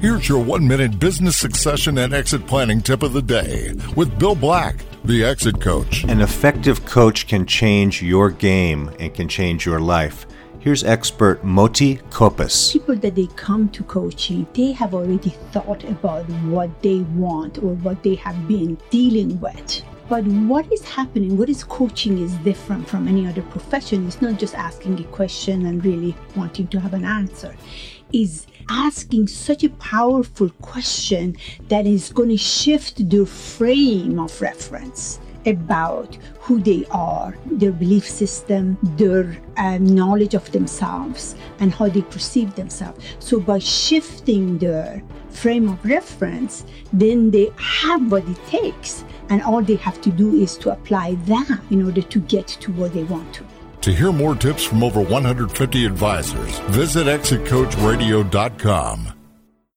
Here's your one minute business succession and exit planning tip of the day with Bill Black, the exit coach. An effective coach can change your game and can change your life. Here's expert Moti Kopis. People that they come to coaching, they have already thought about what they want or what they have been dealing with. But what is happening, what is coaching is different from any other profession. It's not just asking a question and really wanting to have an answer. Is asking such a powerful question that is going to shift their frame of reference about who they are, their belief system, their um, knowledge of themselves, and how they perceive themselves. So, by shifting their frame of reference, then they have what it takes, and all they have to do is to apply that in order to get to where they want to. To hear more tips from over 150 advisors, visit exitcoachradio.com.